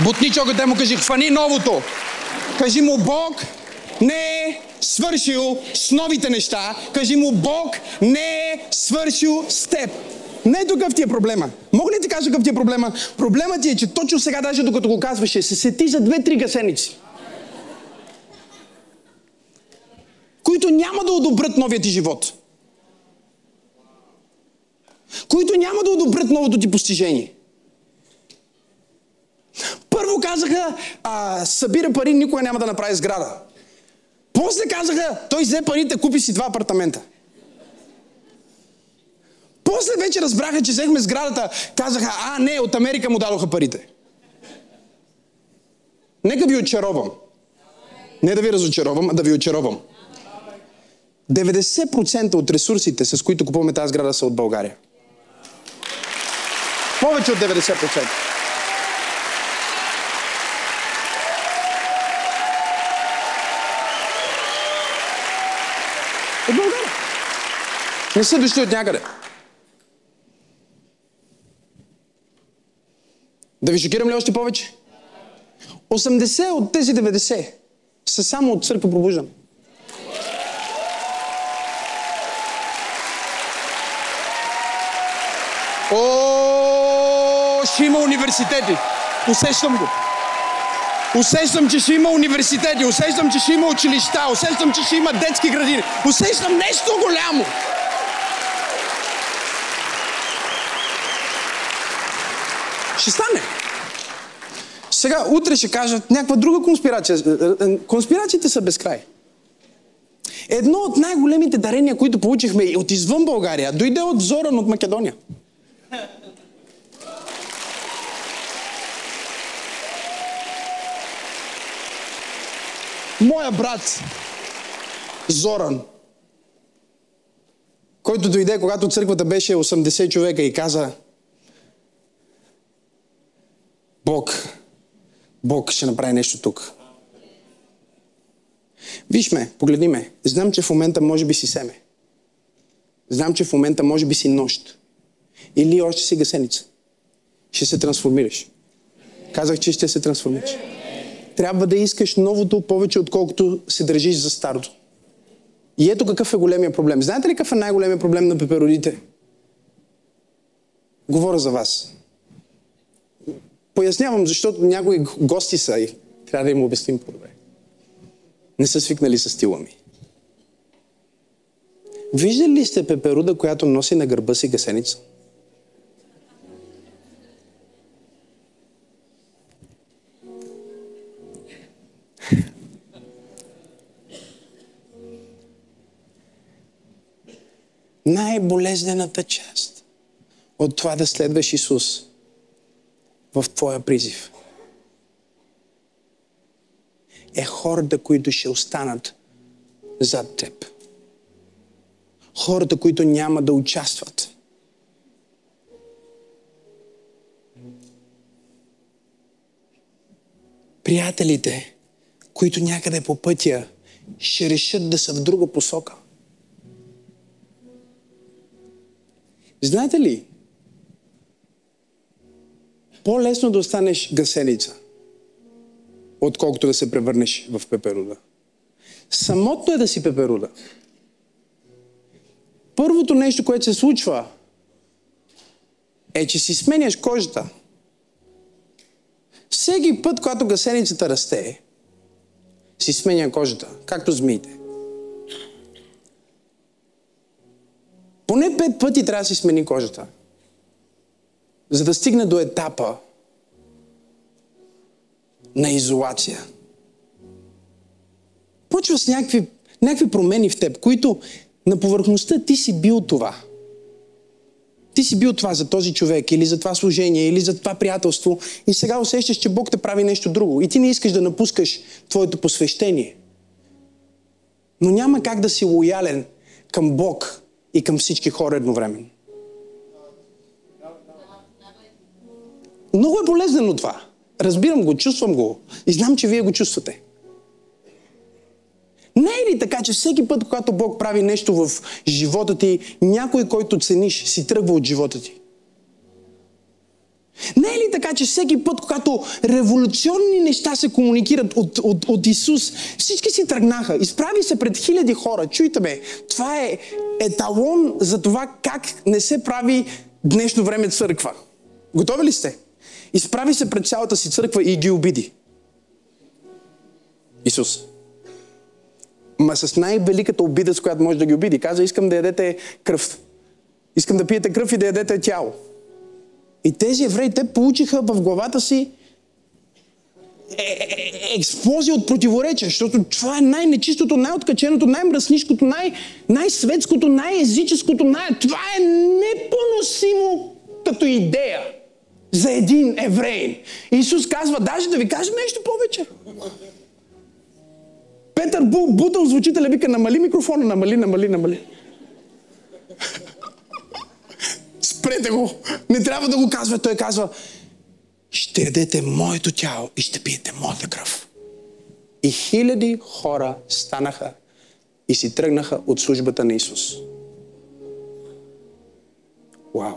Бутни човека, му кажи, хвани новото. Кажи му, Бог не е свършил с новите неща. Кажи му, Бог не е свършил с теб. Не такъв ти е проблема. Мога ли ти кажа какъв ти е проблема? Проблемът ти е, че точно сега, даже докато го казваше, се сети за две-три гасеници. Които няма да одобрят новия ти живот. Които няма да одобрят новото ти постижение. Първо казаха, а, събира пари, никога няма да направи сграда. После казаха, той взе парите, купи си два апартамента. После вече разбраха, че взехме сградата, казаха, а не, от Америка му дадоха парите. Нека ви очаровам. Не да ви разочаровам, а да ви очаровам. 90% от ресурсите, с които купуваме тази сграда, са от България. Повече от 90%. От България. Не са дошли от някъде. Да ви шокирам ли още повече? 80 от тези 90 са само от църква пробуждане. О, ще има университети. Усещам го. Усещам, че ще има университети, усещам, че ще има училища, усещам, че ще има детски градини. Усещам нещо голямо. Ще стане. Сега, утре ще кажат някаква друга конспирация. Е, е, конспирациите са безкрай. Едно от най-големите дарения, които получихме от извън България, дойде от Зоран от Македония. Моя брат Зоран, който дойде, когато църквата беше 80 човека и каза Бог, Бог ще направи нещо тук. Виж ме, погледни ме. Знам, че в момента може би си семе. Знам, че в момента може би си нощ. Или още си гасеница. Ще се трансформираш. Казах, че ще се трансформираш трябва да искаш новото повече, отколкото се държиш за старото. И ето какъв е големия проблем. Знаете ли какъв е най-големия проблем на пеперодите? Говоря за вас. Пояснявам, защото някои гости са и трябва да им обясним по-добре. Не са свикнали с стила ми. Виждали ли сте пеперуда, която носи на гърба си гасеница? най-болезнената част от това да следваш Исус в твоя призив е хората, които ще останат зад теб. Хората, които няма да участват. Приятелите, които някъде по пътя ще решат да са в друга посока. Знаете ли, по-лесно да останеш гасеница, отколкото да се превърнеш в пеперуда. Самотно е да си пеперуда. Първото нещо, което се случва, е, че си сменяш кожата. Всеки път, когато гасеницата расте, си сменя кожата, както змиите. Поне пет пъти трябва да си смени кожата, за да стигне до етапа на изолация. Почва с някакви, някакви промени в теб, които на повърхността ти си бил това. Ти си бил това за този човек, или за това служение, или за това приятелство, и сега усещаш, че Бог те прави нещо друго. И ти не искаш да напускаш твоето посвещение. Но няма как да си лоялен към Бог и към всички хора едновременно. Много е болезнено това. Разбирам го, чувствам го. И знам, че вие го чувствате. Не е ли така, че всеки път, когато Бог прави нещо в живота ти, някой, който цениш, си тръгва от живота ти? Не е ли така, че всеки път, когато революционни неща се комуникират от, от, от Исус, всички си тръгнаха, изправи се пред хиляди хора. Чуйте ме, това е еталон за това как не се прави днешно време църква. Готови ли сте? Изправи се пред цялата си църква и ги обиди. Исус. Ма с най-великата обида, с която може да ги обиди. Каза, искам да ядете кръв. Искам да пиете кръв и да ядете тяло. И тези евреи, те получиха в главата си е, е, е, експлозия от противоречия, защото това е най-нечистото, най-откаченото, най-мръснишкото, най- най-светското, най-езическото, най- това е непоносимо като идея за един еврей. Исус казва, даже да ви кажа нещо повече. Петър Бу, бутал звучителя, вика, намали микрофона, намали, намали, намали. Спрете го! Не трябва да го казва. Той казва, ще ядете моето тяло и ще пиете моята кръв. И хиляди хора станаха и си тръгнаха от службата на Исус. Вау!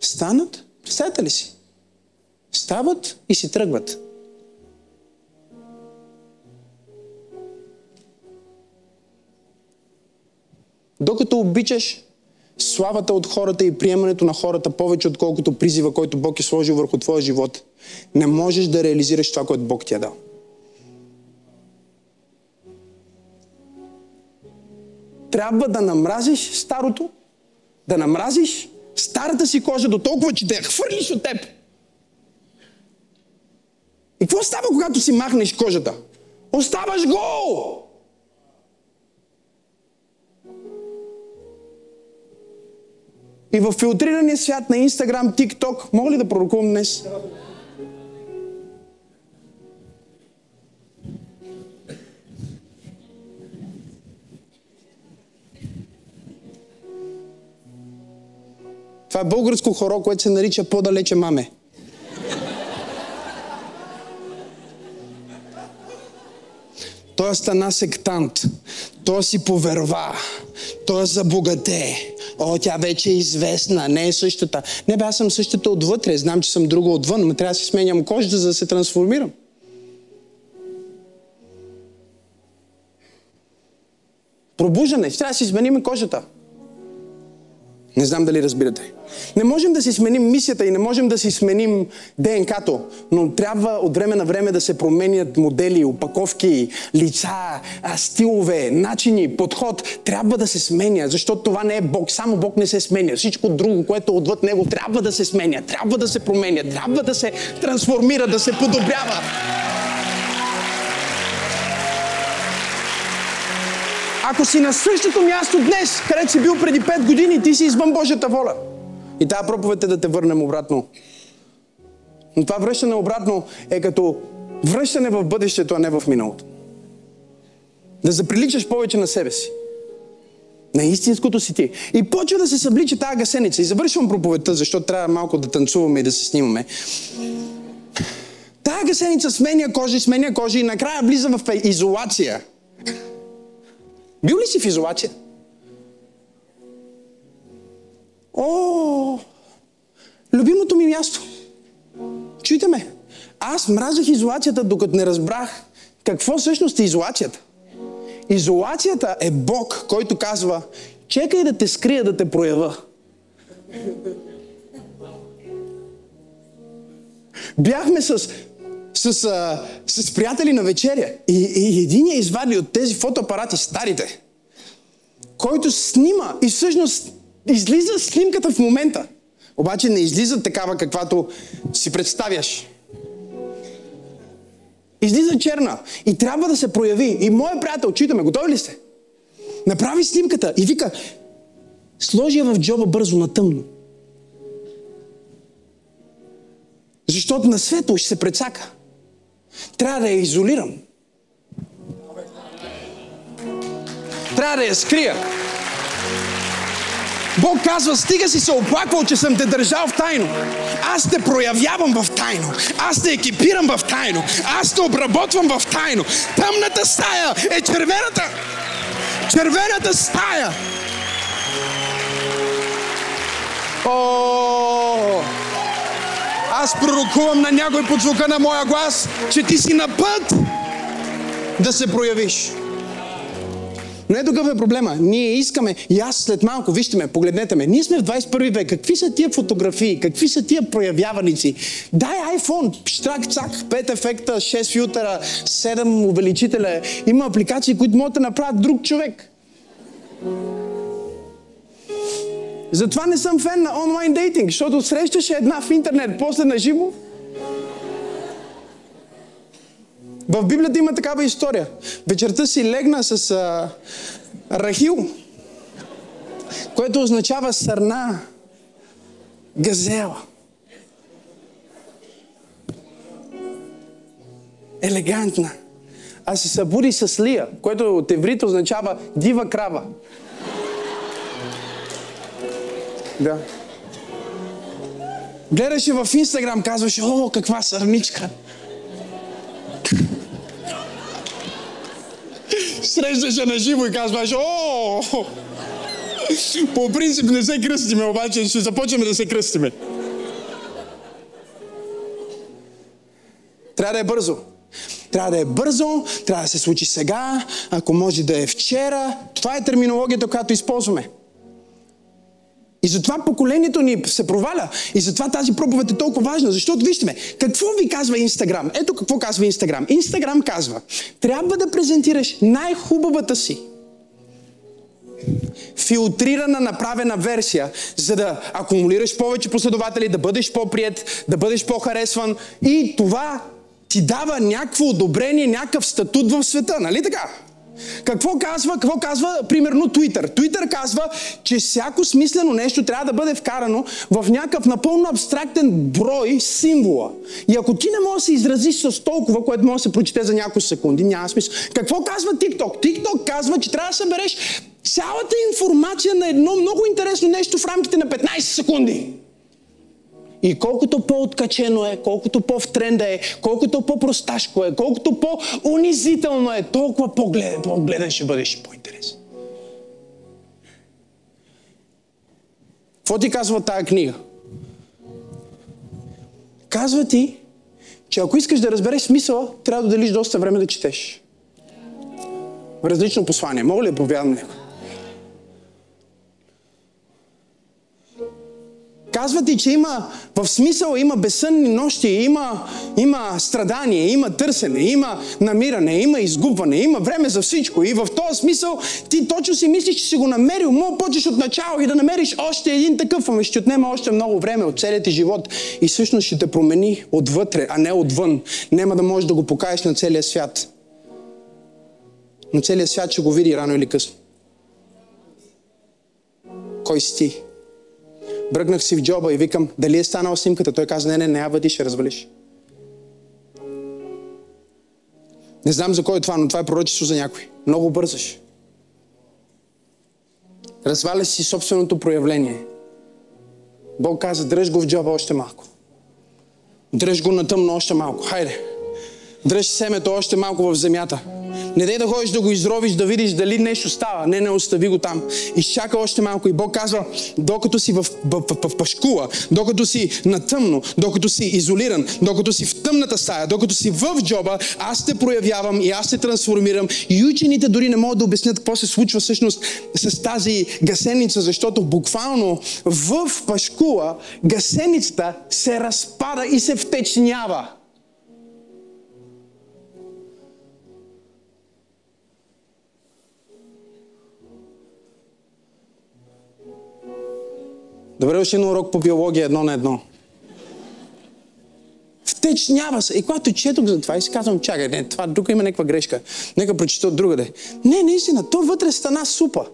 Станат, представете ли си? Стават и си тръгват. Докато обичаш славата от хората и приемането на хората повече, отколкото призива, който Бог е сложил върху твоя живот, не можеш да реализираш това, което Бог ти е дал. Трябва да намразиш старото, да намразиш старата си кожа до толкова, че да я хвърлиш от теб. И какво става, когато си махнеш кожата? Оставаш гол! И в филтрирания свят на Инстаграм, ТикТок, мога ли да пророкувам днес? Това е българско хоро, което се нарича по-далече маме. Той стана сектант. Той си поверва. Той забогате. О, тя вече е известна, не е същата. Не бе, аз съм същата отвътре, знам, че съм друга отвън, но трябва да си сменям кожата, за да се трансформирам. Пробуждане, трябва да си сменим кожата. Не знам дали разбирате. Не можем да си сменим мисията и не можем да си сменим ДНК-то, но трябва от време на време да се променят модели, опаковки, лица, стилове, начини, подход. Трябва да се сменя, защото това не е Бог. Само Бог не се сменя. Всичко друго, което е отвъд Него, трябва да се сменя, трябва да се променя, трябва да се трансформира, да се подобрява. Ако си на същото място днес, където си бил преди 5 години, ти си извън Божията воля. И тази проповед е да те върнем обратно. Но това връщане обратно е като връщане в бъдещето, а не в миналото. Да заприличаш повече на себе си. На истинското си ти. И почва да се съблича тази гасеница. И завършвам проповедта, защото трябва малко да танцуваме и да се снимаме. Тая гасеница сменя кожи, сменя кожи и накрая влиза в изолация. Бил ли си в изолация? О, любимото ми място. Чуйте ме. Аз мразах изолацията, докато не разбрах какво всъщност е изолацията. изолацията е Бог, който казва, чекай да те скрия, да те проява. Бяхме с, с, а, с приятели на вечеря и, и един е извадил от тези фотоапарати, старите, който снима и всъщност излиза снимката в момента. Обаче не излиза такава, каквато си представяш. Излиза черна и трябва да се прояви. И моят приятел, читаме, готови ли сте? Направи снимката и вика, сложи я в джоба бързо на тъмно. Защото на светло ще се прецака. Трябва да я изолирам. Трябва да я скрия. Бог казва, стига си се оплаквал, че съм те държал в тайно. Аз те проявявам в тайно. Аз те екипирам в тайно. Аз те обработвам в тайно. Тъмната стая е червената. Червената стая. О, аз пророкувам на някой под звука на моя глас, че ти си на път да се проявиш. Но е такъв е проблема. Ние искаме, и аз след малко, вижте ме, погледнете ме, ние сме в 21 век. Какви са тия фотографии? Какви са тия проявяваници? Дай iPhone, штрак, цак, 5 ефекта, 6 филтъра, 7 увеличителя. Има апликации, които могат да направят друг човек. Затова не съм фен на онлайн дейтинг, защото срещаш една в интернет, после на живо. В Библията има такава история. Вечерта си легна с а, Рахил, което означава сърна, газела. Елегантна. А се събуди с Лия, което от еврит означава дива крава. Да. Гледаше в Инстаграм, казваше, о, каква сърничка. Срещаше на живо и казваше, о, по принцип не се кръстиме, обаче ще започнем да се кръстиме. Трябва да е бързо. Трябва да е бързо, трябва да се случи сега, ако може да е вчера. Това е терминологията, която използваме. И затова поколението ни се проваля. И затова тази проповед е толкова важна. Защото вижте ме, какво ви казва Инстаграм? Ето какво казва Инстаграм. Инстаграм казва, трябва да презентираш най-хубавата си филтрирана, направена версия, за да акумулираш повече последователи, да бъдеш по-прият, да бъдеш по-харесван. И това ти дава някакво одобрение, някакъв статут в света, нали така? Какво казва, какво казва, примерно, Twitter? Twitter казва, че всяко смислено нещо трябва да бъде вкарано в някакъв напълно абстрактен брой символа. И ако ти не можеш да се изразиш с толкова, което може да се прочете за няколко секунди, няма смисъл. Какво казва TikTok? TikTok казва, че трябва да събереш цялата информация на едно много интересно нещо в рамките на 15 секунди. И колкото по-откачено е, колкото по-в тренда е, колкото по-просташко е, колкото по-унизително е, толкова по-гледан, по-гледан ще бъдеш по-интересен. Какво ти казва тая книга? Казва ти, че ако искаш да разбереш смисъла, трябва да делиш доста време да четеш. Различно послание. Мога ли да повядам него? Казва ти, че има в смисъл, има безсънни нощи, има, има страдание, има търсене, има намиране, има изгубване, има време за всичко. И в този смисъл ти точно си мислиш, че си го намерил. Мога почеш от начало и да намериш още един такъв, ами ще отнема още много време от целият ти живот. И всъщност ще те промени отвътре, а не отвън. Нема да можеш да го покажеш на целия свят. Но целият свят ще го види рано или късно. Кой си ти? Бръгнах си в джоба и викам, дали е станала снимката? Той каза, не, не, не я въди, ще развалиш. Не знам за кой е това, но това е пророчество за някой. Много бързаш. Разваля си собственото проявление. Бог каза, дръж го в джоба още малко. Дръж го на тъмно още малко. Хайде. Дръж семето още малко в земята. Не дай да ходиш да го изровиш, да видиш дали нещо става. Не, не остави го там. Изчака още малко. И Бог казва, докато си в, в, в, в пашкула, докато си на тъмно, докато си изолиран, докато си в тъмната стая, докато си в джоба, аз те проявявам и аз те трансформирам. И учените дори не могат да обяснят какво се случва всъщност с тази гасеница, защото буквално в пашкула гасеницата се разпада и се втечнява. Добре дошли на урок по биология едно на едно. Втечнява се. И когато четох за това и си казвам, чакай, не, това тук има някаква грешка. Нека прочета от другаде. Не, наистина, то вътре стана супа.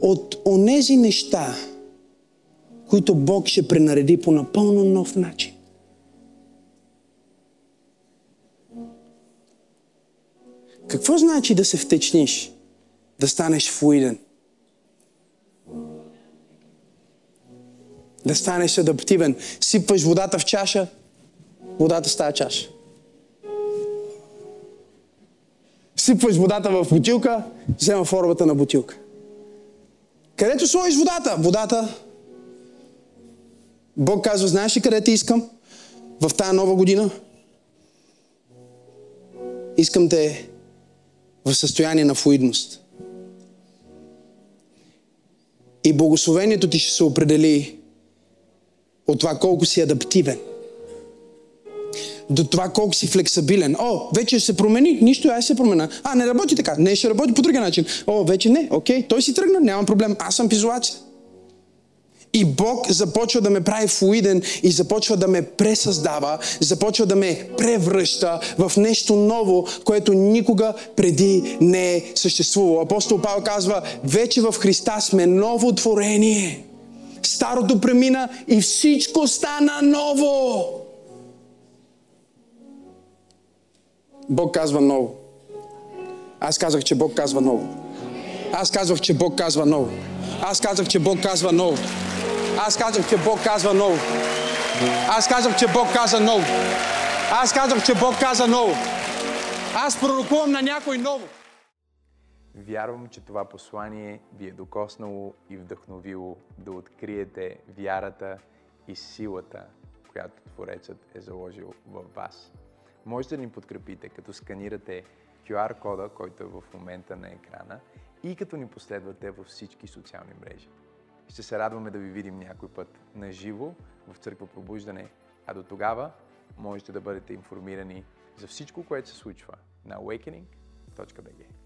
От онези неща, които Бог ще пренареди по напълно нов начин. Какво значи да се втечниш? Да станеш флуиден. Да станеш адаптивен. Сипваш водата в чаша, водата става чаша. Сипваш водата в бутилка, взема формата на бутилка. Където сложиш водата? Водата. Бог казва, знаеш ли къде те искам? В тая нова година? Искам те в състояние на флуидност. И благословението ти ще се определи от това колко си адаптивен. До това колко си флексабилен. О, вече се промени. Нищо, аз се промена. А, не работи така. Не, ще работи по другия начин. О, вече не. Окей, той си тръгна. Нямам проблем. Аз съм в изолация. И Бог започва да ме прави флуиден и започва да ме пресъздава, започва да ме превръща в нещо ново, което никога преди не е съществувало. Апостол Павел казва, вече в Христа сме ново творение. Старото премина и всичко стана ново. Бог казва ново. Аз казах, че Бог казва ново. Аз казах, че Бог казва ново. Аз казах, че Бог казва ново. Аз казах, че Бог казва ново. Аз казах, че Бог каза ново. Аз казах, че Бог каза ново. Аз пророкувам на някой ново. Вярвам, че това послание ви е докоснало и вдъхновило да откриете вярата и силата, която Творецът е заложил в вас. Можете да ни подкрепите, като сканирате QR кода, който е в момента на екрана и като ни последвате във всички социални мрежи. Ще се радваме да ви видим някой път на живо в Църква Пробуждане, а до тогава можете да бъдете информирани за всичко, което се случва на awakening.bg.